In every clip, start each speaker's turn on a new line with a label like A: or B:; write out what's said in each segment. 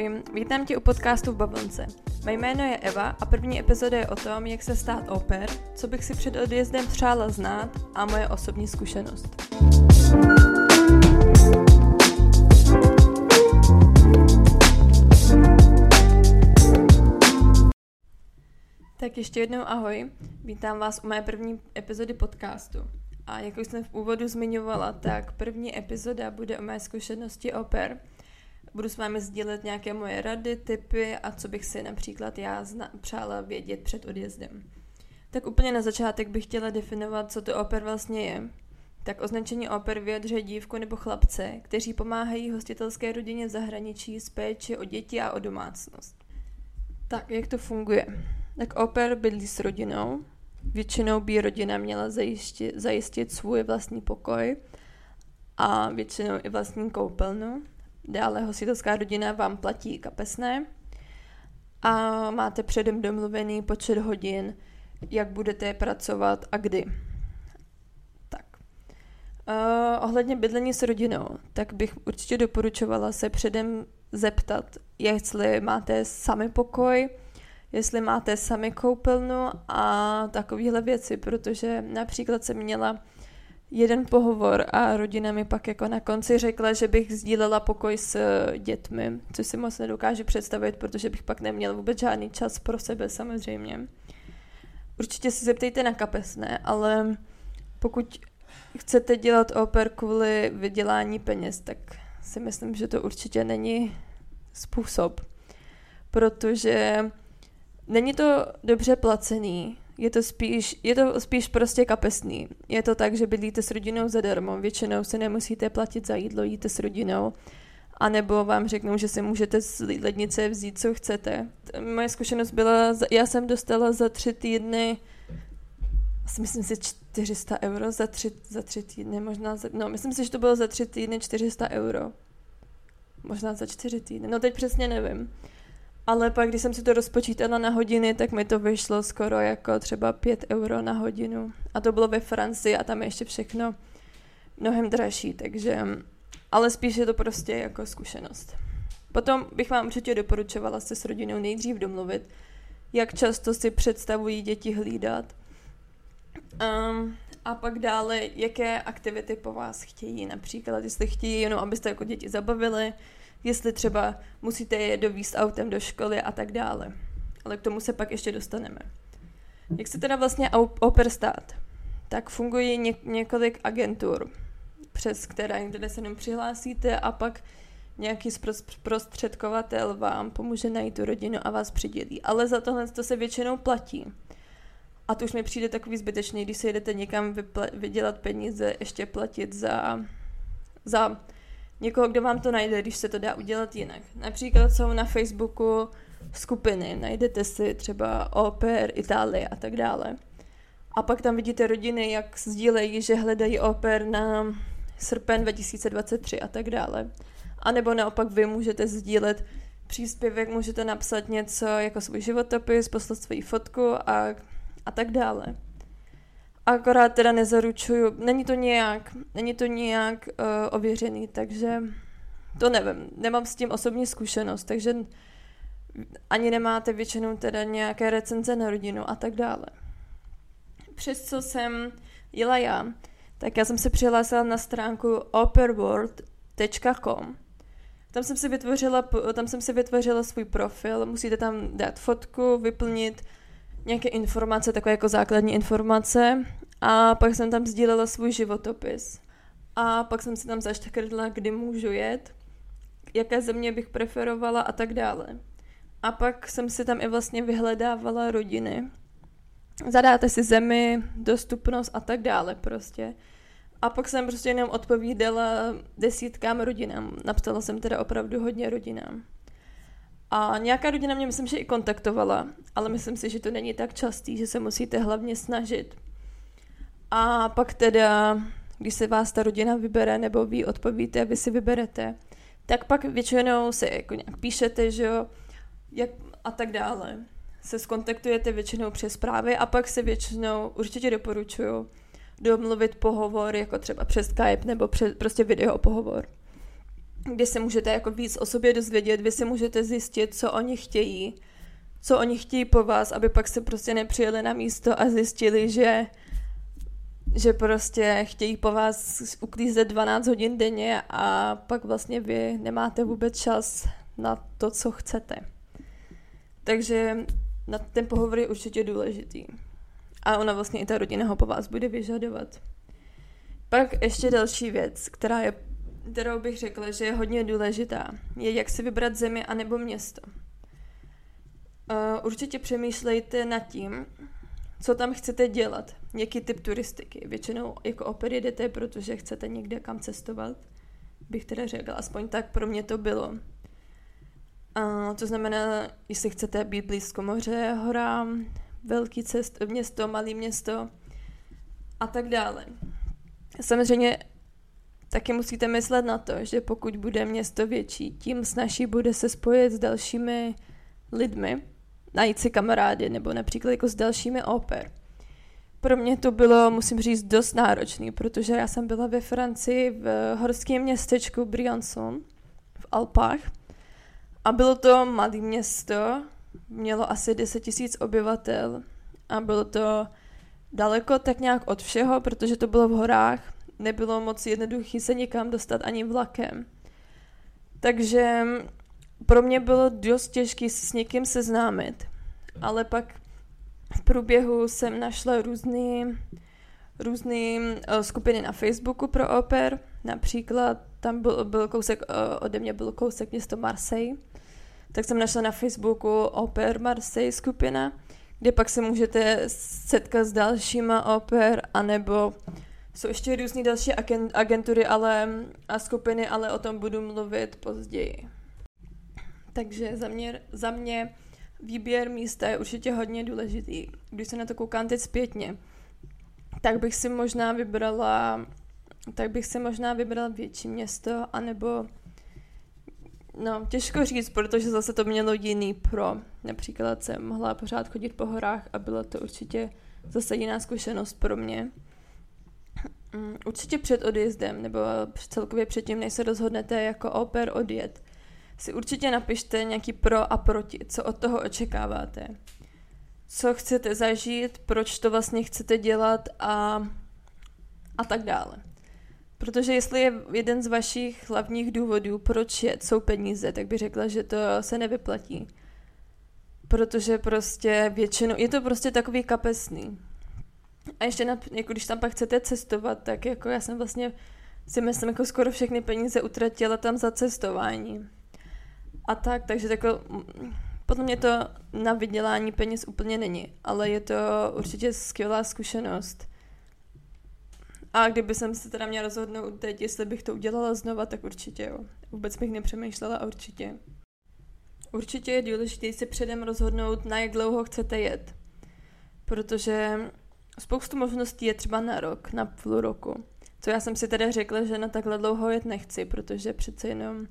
A: Ahoj, vítám tě u podcastu v Bavlnce. Mé jméno je Eva a první epizoda je o tom, jak se stát oper, co bych si před odjezdem přála znát a moje osobní zkušenost. Tak ještě jednou ahoj, vítám vás u mé první epizody podcastu. A jak už jsem v úvodu zmiňovala, tak první epizoda bude o mé zkušenosti oper, Budu s vámi sdílet nějaké moje rady, typy a co bych si například já zna- přála vědět před odjezdem. Tak úplně na začátek bych chtěla definovat, co to oper vlastně je. Tak označení oper vyjadřuje dívku nebo chlapce, kteří pomáhají hostitelské rodině v zahraničí s péči o děti a o domácnost. Tak, jak to funguje? Tak oper bydlí s rodinou. Většinou by rodina měla zajistit, zajistit svůj vlastní pokoj a většinou i vlastní koupelnu. Dále hostitelská rodina vám platí kapesné a máte předem domluvený počet hodin, jak budete pracovat a kdy. Tak. Uh, ohledně bydlení s rodinou, tak bych určitě doporučovala se předem zeptat, jestli máte sami pokoj, jestli máte sami koupelnu a takovéhle věci, protože například jsem měla jeden pohovor a rodina mi pak jako na konci řekla, že bych sdílela pokoj s eh, dětmi, což si moc nedokážu představit, protože bych pak neměla vůbec žádný čas pro sebe samozřejmě. Určitě si zeptejte na kapesné, ale pokud chcete dělat oper kvůli vydělání peněz, tak si myslím, že to určitě není způsob, protože není to dobře placený, je to spíš, je to spíš prostě kapesný. Je to tak, že bydlíte s rodinou zadarmo, většinou se nemusíte platit za jídlo, jíte s rodinou, a nebo vám řeknou, že si můžete z lednice vzít, co chcete. Moje zkušenost byla, já jsem dostala za tři týdny asi myslím si 400 euro za tři, za tři týdny, možná za, no myslím si, že to bylo za tři týdny 400 euro. Možná za čtyři týdny, no teď přesně nevím. Ale pak, když jsem si to rozpočítala na hodiny, tak mi to vyšlo skoro jako třeba 5 euro na hodinu. A to bylo ve Francii a tam je ještě všechno mnohem dražší, takže... Ale spíš je to prostě jako zkušenost. Potom bych vám určitě doporučovala se s rodinou nejdřív domluvit, jak často si představují děti hlídat. Um, a pak dále, jaké aktivity po vás chtějí. Například, jestli chtějí jenom, abyste jako děti zabavili, jestli třeba musíte je dovíst autem do školy a tak dále. Ale k tomu se pak ještě dostaneme. Jak se teda vlastně oper stát? Tak fungují ně- několik agentur, přes které, kde se jenom přihlásíte a pak nějaký zprostředkovatel vám pomůže najít tu rodinu a vás přidělí. Ale za tohle to se většinou platí. A to už mi přijde takový zbytečný, když se jdete někam vydělat peníze, ještě platit za, za někoho, kdo vám to najde, když se to dá udělat jinak. Například jsou na Facebooku skupiny, najdete si třeba Oper, Itálie a tak dále. A pak tam vidíte rodiny, jak sdílejí, že hledají oper na srpen 2023 a tak dále. A nebo naopak vy můžete sdílet příspěvek, můžete napsat něco jako svůj životopis, poslat svoji fotku a, a tak dále akorát teda nezaručuju, není to nějak, není to nějak uh, ověřený, takže to nevím, nemám s tím osobní zkušenost, takže ani nemáte většinou teda nějaké recenze na rodinu a tak dále. Přes co jsem jela já, tak já jsem se přihlásila na stránku operworld.com. Tam jsem si vytvořila, tam jsem si vytvořila svůj profil, musíte tam dát fotku, vyplnit nějaké informace, takové jako základní informace a pak jsem tam sdílela svůj životopis. A pak jsem si tam zaštakrdla, kdy můžu jet, jaké země bych preferovala a tak dále. A pak jsem si tam i vlastně vyhledávala rodiny. Zadáte si zemi, dostupnost a tak dále prostě. A pak jsem prostě jenom odpovídala desítkám rodinám. Napsala jsem teda opravdu hodně rodinám. A nějaká rodina mě myslím, že i kontaktovala, ale myslím si, že to není tak častý, že se musíte hlavně snažit. A pak teda, když se vás ta rodina vybere, nebo vy odpovíte, vy si vyberete, tak pak většinou se jako nějak píšete, že jo, jak, a tak dále. Se skontaktujete většinou přes zprávy a pak se většinou, určitě doporučuju, domluvit pohovor, jako třeba přes Skype nebo přes, prostě video pohovor. kde se můžete jako víc o sobě dozvědět, vy si můžete zjistit, co oni chtějí, co oni chtějí po vás, aby pak se prostě nepřijeli na místo a zjistili, že že prostě chtějí po vás uklízet 12 hodin denně a pak vlastně vy nemáte vůbec čas na to, co chcete. Takže na ten pohovor je určitě důležitý. A ona vlastně i ta rodina ho po vás bude vyžadovat. Pak ještě další věc, která je, kterou bych řekla, že je hodně důležitá, je jak si vybrat zemi anebo město. Uh, určitě přemýšlejte nad tím, co tam chcete dělat, jaký typ turistiky. Většinou jako oper jedete, protože chcete někde kam cestovat, bych teda řekla, aspoň tak pro mě to bylo. A to znamená, jestli chcete být blízko moře, horám, velký cest, město, malé město a tak dále. Samozřejmě taky musíte myslet na to, že pokud bude město větší, tím snaží bude se spojit s dalšími lidmi, najít si kamarády nebo například jako s dalšími oper. Pro mě to bylo, musím říct, dost náročný, protože já jsem byla ve Francii v horském městečku Briançon v Alpách a bylo to malé město, mělo asi 10 tisíc obyvatel a bylo to daleko tak nějak od všeho, protože to bylo v horách, nebylo moc jednoduché se někam dostat ani vlakem. Takže pro mě bylo dost těžké s někým seznámit, ale pak v průběhu jsem našla různé různé uh, skupiny na Facebooku pro oper, například tam byl, byl kousek, uh, ode mě byl kousek město Marseille, tak jsem našla na Facebooku Oper Marseille skupina, kde pak se můžete setkat s dalšíma oper, anebo jsou ještě různé další agentury ale, a skupiny, ale o tom budu mluvit později. Takže za mě, za mě výběr místa je určitě hodně důležitý. Když se na to koukám teď zpětně, tak bych si možná vybrala tak bych si možná vybrala větší město, anebo No, těžko říct, protože zase to mělo jiný pro. Například jsem mohla pořád chodit po horách a byla to určitě zase jiná zkušenost pro mě. Mm, určitě před odjezdem, nebo celkově předtím, než se rozhodnete jako oper odjet, si určitě napište nějaký pro a proti, co od toho očekáváte. Co chcete zažít, proč to vlastně chcete dělat a, a tak dále. Protože jestli je jeden z vašich hlavních důvodů, proč je, jsou peníze, tak bych řekla, že to se nevyplatí. Protože prostě většinou, je to prostě takový kapesný. A ještě, na, jako když tam pak chcete cestovat, tak jako já jsem vlastně si myslím, jako skoro všechny peníze utratila tam za cestování. A tak, takže jako, podle mě to na vydělání peněz úplně není, ale je to určitě skvělá zkušenost. A kdyby jsem se teda měla rozhodnout teď, jestli bych to udělala znova, tak určitě jo. Vůbec bych nepřemýšlela určitě. Určitě je důležité si předem rozhodnout, na jak dlouho chcete jet. Protože spoustu možností je třeba na rok, na půl roku. Co já jsem si teda řekla, že na takhle dlouho jet nechci, protože přece jenom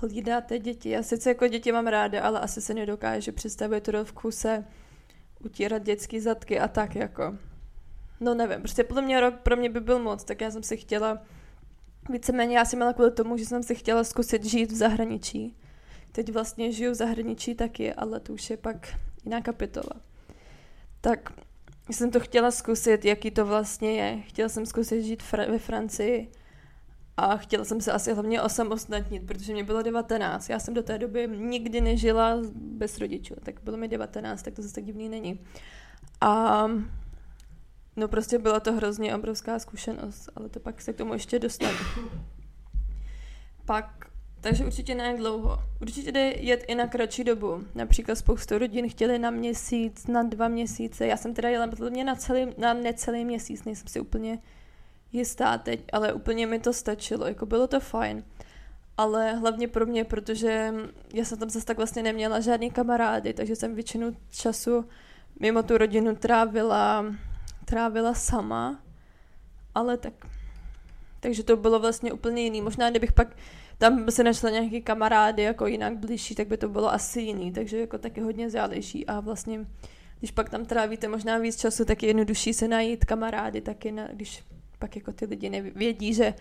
A: hlídáte děti. Já sice jako děti mám ráda, ale asi se nedokáže představit to v kuse utírat dětský zadky a tak jako. No nevím, prostě podle mě rok pro mě by byl moc, tak já jsem si chtěla, víceméně já jsem měla kvůli tomu, že jsem si chtěla zkusit žít v zahraničí. Teď vlastně žiju v zahraničí taky, ale to už je pak jiná kapitola. Tak jsem to chtěla zkusit, jaký to vlastně je. Chtěla jsem zkusit žít ve Francii a chtěla jsem se asi hlavně osamostatnit, protože mě bylo 19. Já jsem do té doby nikdy nežila bez rodičů, tak bylo mi 19, tak to zase tak divný není. A No prostě byla to hrozně obrovská zkušenost, ale to pak se k tomu ještě dostanu. Pak, takže určitě ne dlouho. Určitě jde jet i na kratší dobu. Například spoustu rodin chtěli na měsíc, na dva měsíce. Já jsem teda jela mě na, celý, na necelý měsíc, nejsem si úplně jistá teď, ale úplně mi to stačilo, jako bylo to fajn. Ale hlavně pro mě, protože já jsem tam zase tak vlastně neměla žádný kamarády, takže jsem většinu času mimo tu rodinu trávila trávila sama, ale tak. Takže to bylo vlastně úplně jiný. Možná kdybych pak tam se našla nějaký kamarády jako jinak blížší, tak by to bylo asi jiný, takže jako taky hodně záleží a vlastně když pak tam trávíte možná víc času, tak je jednodušší se najít kamarády taky, na, když pak jako ty lidi nevědí, že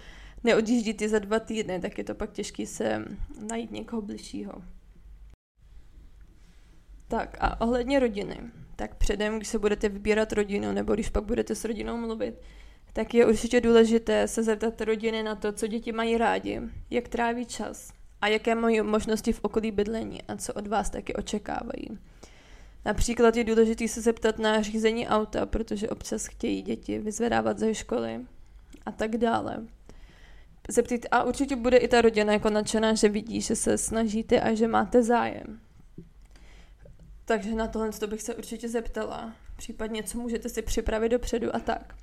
A: neodjíždíte za dva týdny, tak je to pak těžké se najít někoho bližšího. Tak a ohledně rodiny, tak předem, když se budete vybírat rodinu, nebo když pak budete s rodinou mluvit, tak je určitě důležité se zeptat rodiny na to, co děti mají rádi, jak tráví čas a jaké mají možnosti v okolí bydlení a co od vás taky očekávají. Například je důležité se zeptat na řízení auta, protože občas chtějí děti vyzvedávat ze školy a tak dále. Zeptejte, a určitě bude i ta rodina jako nadšená, že vidí, že se snažíte a že máte zájem. Takže na tohle to bych se určitě zeptala. Případně, co můžete si připravit dopředu a tak.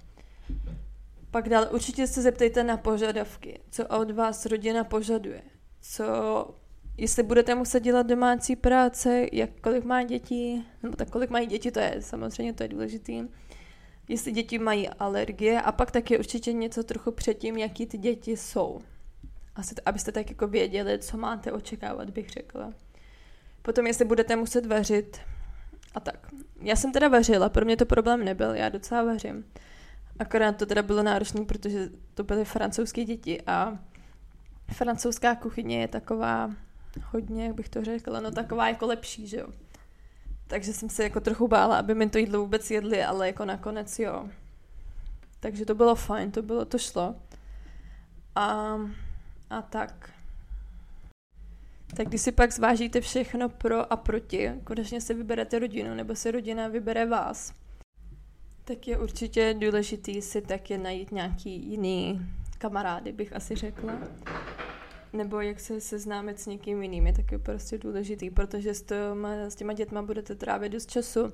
A: Pak dále určitě se zeptejte na požadavky, co od vás rodina požaduje, co, jestli budete muset dělat domácí práce, jak kolik má dětí, nebo tak kolik mají děti, to je samozřejmě to je důležitý, jestli děti mají alergie a pak taky určitě něco trochu předtím, jaký ty děti jsou. Asi, abyste tak jako věděli, co máte očekávat, bych řekla. Potom, jestli budete muset vařit a tak. Já jsem teda vařila, pro mě to problém nebyl, já docela vařím. Akorát to teda bylo náročné, protože to byly francouzské děti a francouzská kuchyně je taková hodně, jak bych to řekla, no taková jako lepší, že jo. Takže jsem se jako trochu bála, aby mi to jídlo vůbec jedli, ale jako nakonec jo. Takže to bylo fajn, to bylo, to šlo. A, a tak. Tak když si pak zvážíte všechno pro a proti, konečně si vyberete rodinu, nebo si rodina vybere vás, tak je určitě důležitý si taky najít nějaký jiný kamarády, bych asi řekla. Nebo jak se seznámit s někým jiným je taky prostě důležitý, protože s, těma, s těma dětma budete trávit dost času,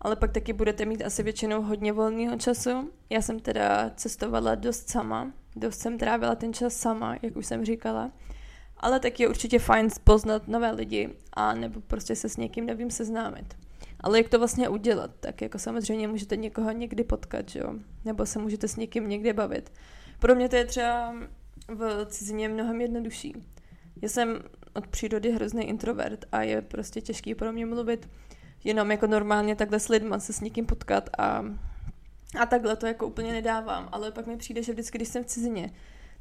A: ale pak taky budete mít asi většinou hodně volného času. Já jsem teda cestovala dost sama, dost jsem trávila ten čas sama, jak už jsem říkala. Ale tak je určitě fajn poznat nové lidi a nebo prostě se s někým novým seznámit. Ale jak to vlastně udělat? Tak jako samozřejmě můžete někoho někdy potkat, jo? Nebo se můžete s někým někde bavit. Pro mě to je třeba v cizině mnohem jednodušší. Já jsem od přírody hrozný introvert a je prostě těžký pro mě mluvit jenom jako normálně takhle s lidma, se s někým potkat a, a takhle to jako úplně nedávám. Ale pak mi přijde, že vždycky, když jsem v cizině,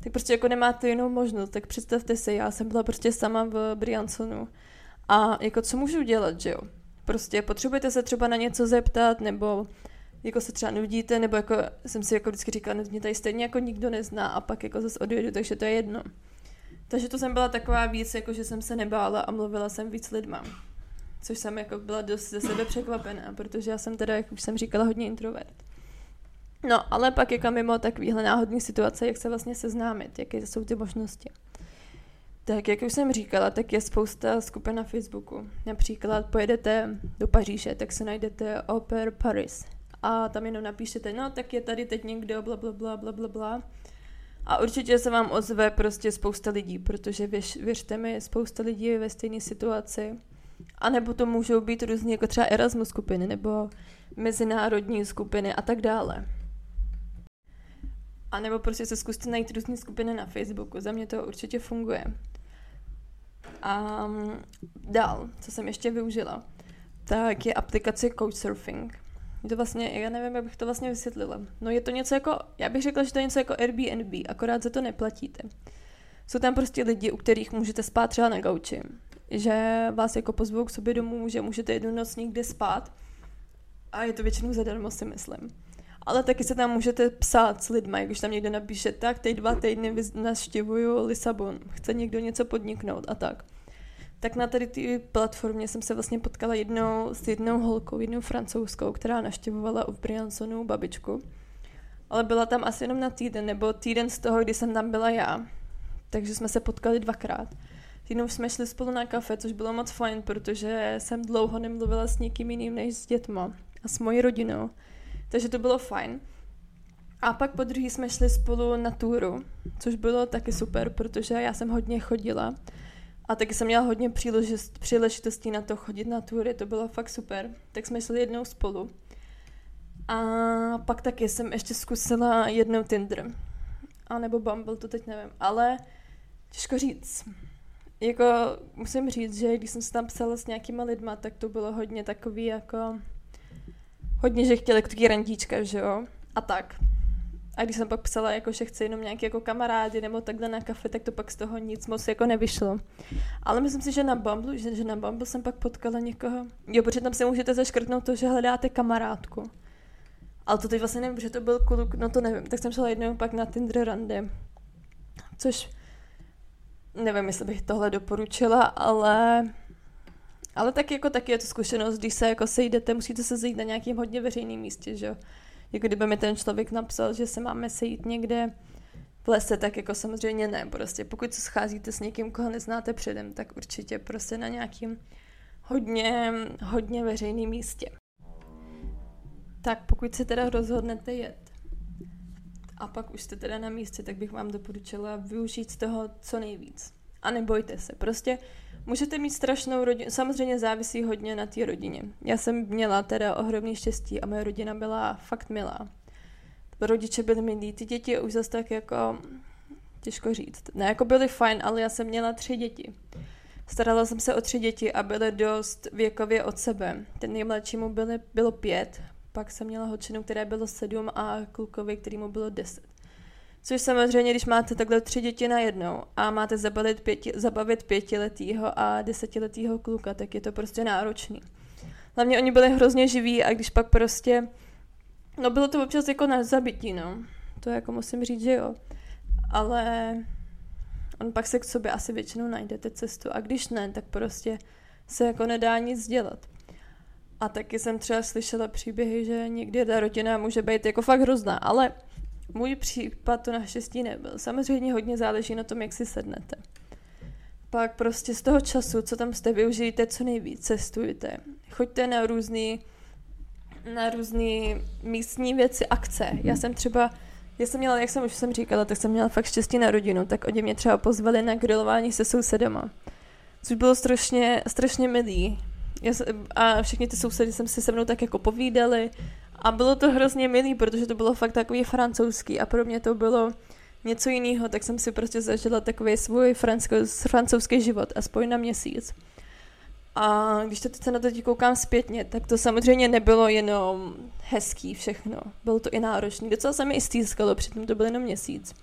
A: tak prostě jako nemáte jinou možnost. Tak představte si, já jsem byla prostě sama v Briansonu a jako co můžu dělat, že jo? Prostě potřebujete se třeba na něco zeptat, nebo jako se třeba nudíte, nebo jako jsem si jako vždycky říkala, mě tady stejně jako nikdo nezná a pak jako zase odjedu, takže to je jedno. Takže to jsem byla taková víc, jako že jsem se nebála a mluvila jsem víc lidma. Což jsem jako byla dost ze sebe překvapená, protože já jsem teda, jak už jsem říkala, hodně introvert. No, ale pak jako mimo takovýhle náhodný situace, jak se vlastně seznámit, jaké jsou ty možnosti. Tak jak už jsem říkala, tak je spousta skupin na Facebooku. Například pojedete do Paříže, tak se najdete Oper Paris. A tam jenom napíšete, no tak je tady teď někdo, bla, bla, bla, bla, bla, bla. A určitě se vám ozve prostě spousta lidí, protože věř, věřte mi, spousta lidí je ve stejné situaci. A nebo to můžou být různě, jako třeba Erasmus skupiny, nebo mezinárodní skupiny a tak dále. A nebo prostě se zkuste najít různé skupiny na Facebooku. Za mě to určitě funguje. A mm, dál, co jsem ještě využila, tak je aplikace Couchsurfing. Je to vlastně, já nevím, jak bych to vlastně vysvětlila. No je to něco jako, já bych řekla, že to je něco jako Airbnb, akorát za to neplatíte. Jsou tam prostě lidi, u kterých můžete spát třeba na gauči. Že vás jako pozvou k sobě domů, že můžete jednu noc někde spát. A je to většinou zadarmo, si myslím. Ale taky se tam můžete psát s lidmi, když tam někdo napíše, tak teď dva týdny navštěvuju Lisabon, chce někdo něco podniknout a tak. Tak na tady té platformě jsem se vlastně potkala jednou s jednou holkou, jednou francouzskou, která naštěvovala v Briansonu babičku. Ale byla tam asi jenom na týden, nebo týden z toho, kdy jsem tam byla já. Takže jsme se potkali dvakrát. Jednou jsme šli spolu na kafe, což bylo moc fajn, protože jsem dlouho nemluvila s někým jiným než s dětma a s mojí rodinou. Takže to bylo fajn. A pak po druhý jsme šli spolu na túru, což bylo taky super, protože já jsem hodně chodila. A taky jsem měla hodně příležitostí na to chodit na túry, to bylo fakt super. Tak jsme šli jednou spolu. A pak taky jsem ještě zkusila jednou Tinder. A nebo Bumble, to teď nevím. Ale těžko říct. Jako musím říct, že když jsem se tam psala s nějakýma lidma, tak to bylo hodně takový jako hodně, že chtěli takový randíčka, že jo? A tak. A když jsem pak psala, jako, že chci jenom nějaký jako kamarády nebo takhle na kafe, tak to pak z toho nic moc jako nevyšlo. Ale myslím si, že na Bumble, že, že na Bumble jsem pak potkala někoho. Jo, protože tam si můžete zaškrtnout to, že hledáte kamarádku. Ale to teď vlastně nevím, že to byl kluk, no to nevím. Tak jsem šla jednou pak na Tinder rande. Což nevím, jestli bych tohle doporučila, ale ale tak jako taky je to zkušenost, když se jako sejdete, musíte se sejít na nějakém hodně veřejném místě, že jo. Jako kdyby mi ten člověk napsal, že se máme sejít někde v lese, tak jako samozřejmě ne. Prostě pokud se scházíte s někým, koho neznáte předem, tak určitě prostě na nějakým hodně, hodně veřejném místě. Tak pokud se teda rozhodnete jet a pak už jste teda na místě, tak bych vám doporučila využít z toho co nejvíc. A nebojte se, prostě Můžete mít strašnou rodinu, samozřejmě závisí hodně na té rodině. Já jsem měla teda ohromný štěstí a moje rodina byla fakt milá. Rodiče byli milí, ty děti už zase tak jako, těžko říct. Ne, jako byly fajn, ale já jsem měla tři děti. Starala jsem se o tři děti a byly dost věkově od sebe. Ten nejmladšímu byly, bylo pět, pak jsem měla holčinu, které bylo sedm a klukovi, kterýmu bylo deset. Což samozřejmě, když máte takhle tři děti na jednou a máte zabavit, pěti, zabavit pětiletýho a desetiletýho kluka, tak je to prostě náročný. Hlavně oni byli hrozně živí a když pak prostě, no bylo to občas jako na zabití, no. To jako musím říct, že jo. Ale on pak se k sobě asi většinou najdete cestu a když ne, tak prostě se jako nedá nic dělat. A taky jsem třeba slyšela příběhy, že někdy ta rodina může být jako fakt hrozná, ale můj případ to naštěstí nebyl. Samozřejmě hodně záleží na tom, jak si sednete. Pak prostě z toho času, co tam jste, využijte co nejvíc, cestujte. Choďte na různý, na různý místní věci, akce. Já jsem třeba, já jsem měla, jak jsem už jsem říkala, tak jsem měla fakt štěstí na rodinu, tak oni mě třeba pozvali na grilování se sousedama. Což bylo strašně, strašně milý. Já, a všichni ty sousedy jsem si se mnou tak jako povídali a bylo to hrozně milý, protože to bylo fakt takový francouzský a pro mě to bylo něco jiného, tak jsem si prostě zažila takový svůj francouzský život, aspoň na měsíc. A když to teď se na to koukám zpětně, tak to samozřejmě nebylo jenom hezký všechno. Bylo to i náročný. Docela se mi i stýskalo, přitom to byl jenom měsíc.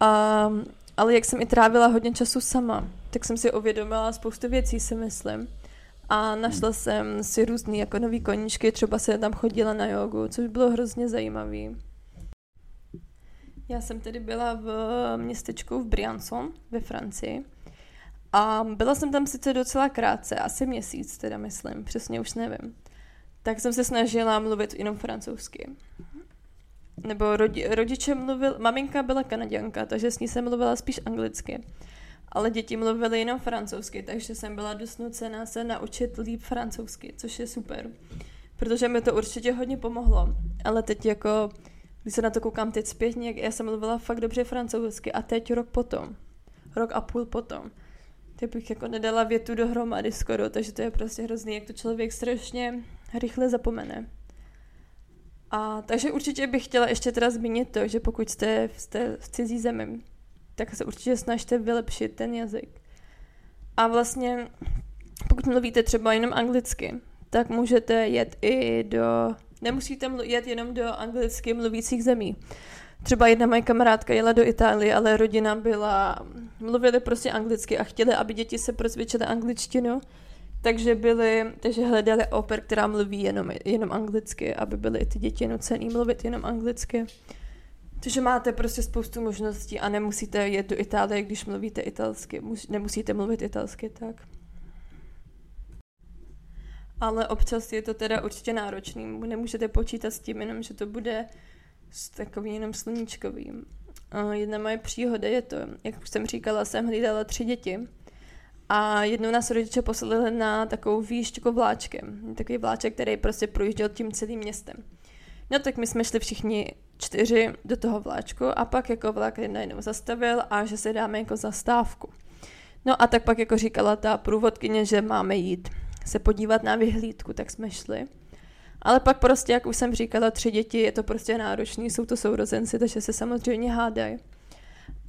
A: A, ale jak jsem i trávila hodně času sama, tak jsem si uvědomila spoustu věcí, si myslím a našla jsem si různý jako nový koníčky, třeba se tam chodila na jogu, což bylo hrozně zajímavý. Já jsem tedy byla v městečku v Briançon ve Francii a byla jsem tam sice docela krátce, asi měsíc teda myslím, přesně už nevím. Tak jsem se snažila mluvit jenom francouzsky. Nebo rodi, rodiče mluvil, maminka byla kanaděnka, takže s ní jsem mluvila spíš anglicky ale děti mluvily jenom francouzsky, takže jsem byla dost nucená se naučit líp francouzsky, což je super. Protože mi to určitě hodně pomohlo. Ale teď jako, když se na to koukám teď zpětně, já jsem mluvila fakt dobře francouzsky a teď rok potom, rok a půl potom, teď bych jako nedala větu dohromady skoro, takže to je prostě hrozný, jak to člověk strašně rychle zapomene. A takže určitě bych chtěla ještě teda zmínit to, že pokud jste, jste v cizí zemi, tak se určitě snažte vylepšit ten jazyk. A vlastně, pokud mluvíte třeba jenom anglicky, tak můžete jet i do... Nemusíte jet jenom do anglicky mluvících zemí. Třeba jedna moje kamarádka jela do Itálie, ale rodina byla... Mluvili prostě anglicky a chtěli, aby děti se prozvědčily angličtinu, takže byli, takže hledali oper, která mluví jenom, jenom anglicky, aby byly i ty děti nucený mluvit jenom anglicky. Takže máte prostě spoustu možností a nemusíte jet do Itálie, když mluvíte italsky. Nemusíte mluvit italsky, tak. Ale občas je to teda určitě náročný. Nemůžete počítat s tím jenom, že to bude s takovým jenom sluníčkovým. Jedna moje příhoda je to, jak už jsem říkala, jsem hlídala tři děti a jednou nás rodiče poslali na takovou výšťku vláčkem. Takový vláček, který prostě projížděl tím celým městem. No tak my jsme šli všichni čtyři do toho vláčku a pak jako vlak najednou zastavil a že se dáme jako zastávku. No a tak pak jako říkala ta průvodkyně, že máme jít se podívat na vyhlídku, tak jsme šli. Ale pak prostě, jak už jsem říkala, tři děti, je to prostě náročný, jsou to sourozenci, takže se samozřejmě hádají.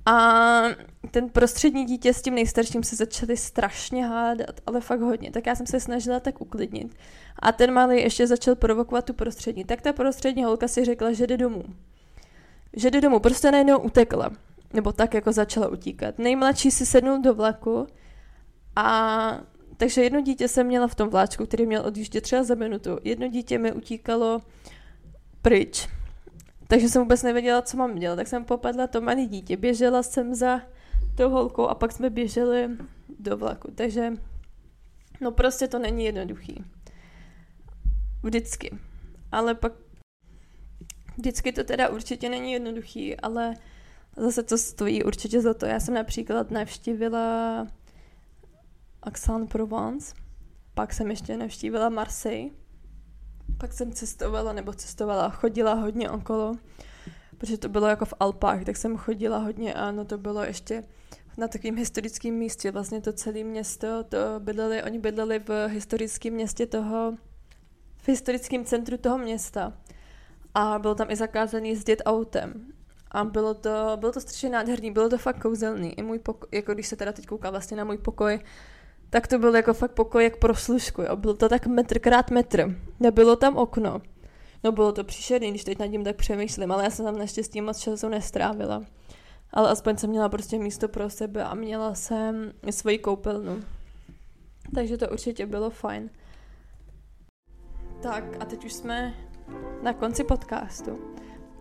A: A ten prostřední dítě s tím nejstarším se začaly strašně hádat, ale fakt hodně. Tak já jsem se snažila tak uklidnit. A ten malý ještě začal provokovat tu prostřední. Tak ta prostřední holka si řekla, že jde domů. že jde domů, prostě najednou utekla. Nebo tak jako začala utíkat. Nejmladší si sednul do vlaku a takže jedno dítě jsem měla v tom vláčku, který měl odjíždět třeba za minutu. Jedno dítě mi utíkalo pryč. Takže jsem vůbec nevěděla, co mám dělat. Tak jsem popadla to malé dítě. Běžela jsem za tou holkou a pak jsme běželi do vlaku. Takže no prostě to není jednoduchý. Vždycky. Ale pak vždycky to teda určitě není jednoduchý, ale zase to stojí určitě za to. Já jsem například navštívila Aix-en-Provence, pak jsem ještě navštívila Marseille, pak jsem cestovala, nebo cestovala, chodila hodně okolo, protože to bylo jako v Alpách, tak jsem chodila hodně a no to bylo ještě na takovém historickém místě. Vlastně to celé město, to bydleli, oni bydleli v historickém městě toho, v historickém centru toho města. A bylo tam i zakázané jezdit autem. A bylo to, bylo to strašně nádherný, bylo to fakt kouzelný. I můj pokoj, jako když se teda teď kouká vlastně na můj pokoj, tak to byl jako fakt pokoj jak pro služku, jo. Bylo to tak metr krát metr. Nebylo tam okno. No bylo to příšerný, když teď nad tím tak přemýšlím, ale já jsem tam naštěstí moc času nestrávila. Ale aspoň jsem měla prostě místo pro sebe a měla jsem svoji koupelnu. Takže to určitě bylo fajn. Tak a teď už jsme na konci podcastu.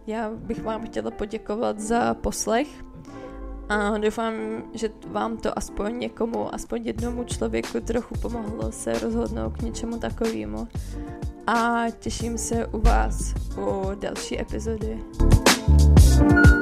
A: Já bych vám chtěla poděkovat za poslech a doufám, že vám to aspoň někomu, aspoň jednomu člověku trochu pomohlo se rozhodnout k něčemu takovému. A těším se u vás u další epizody. thank you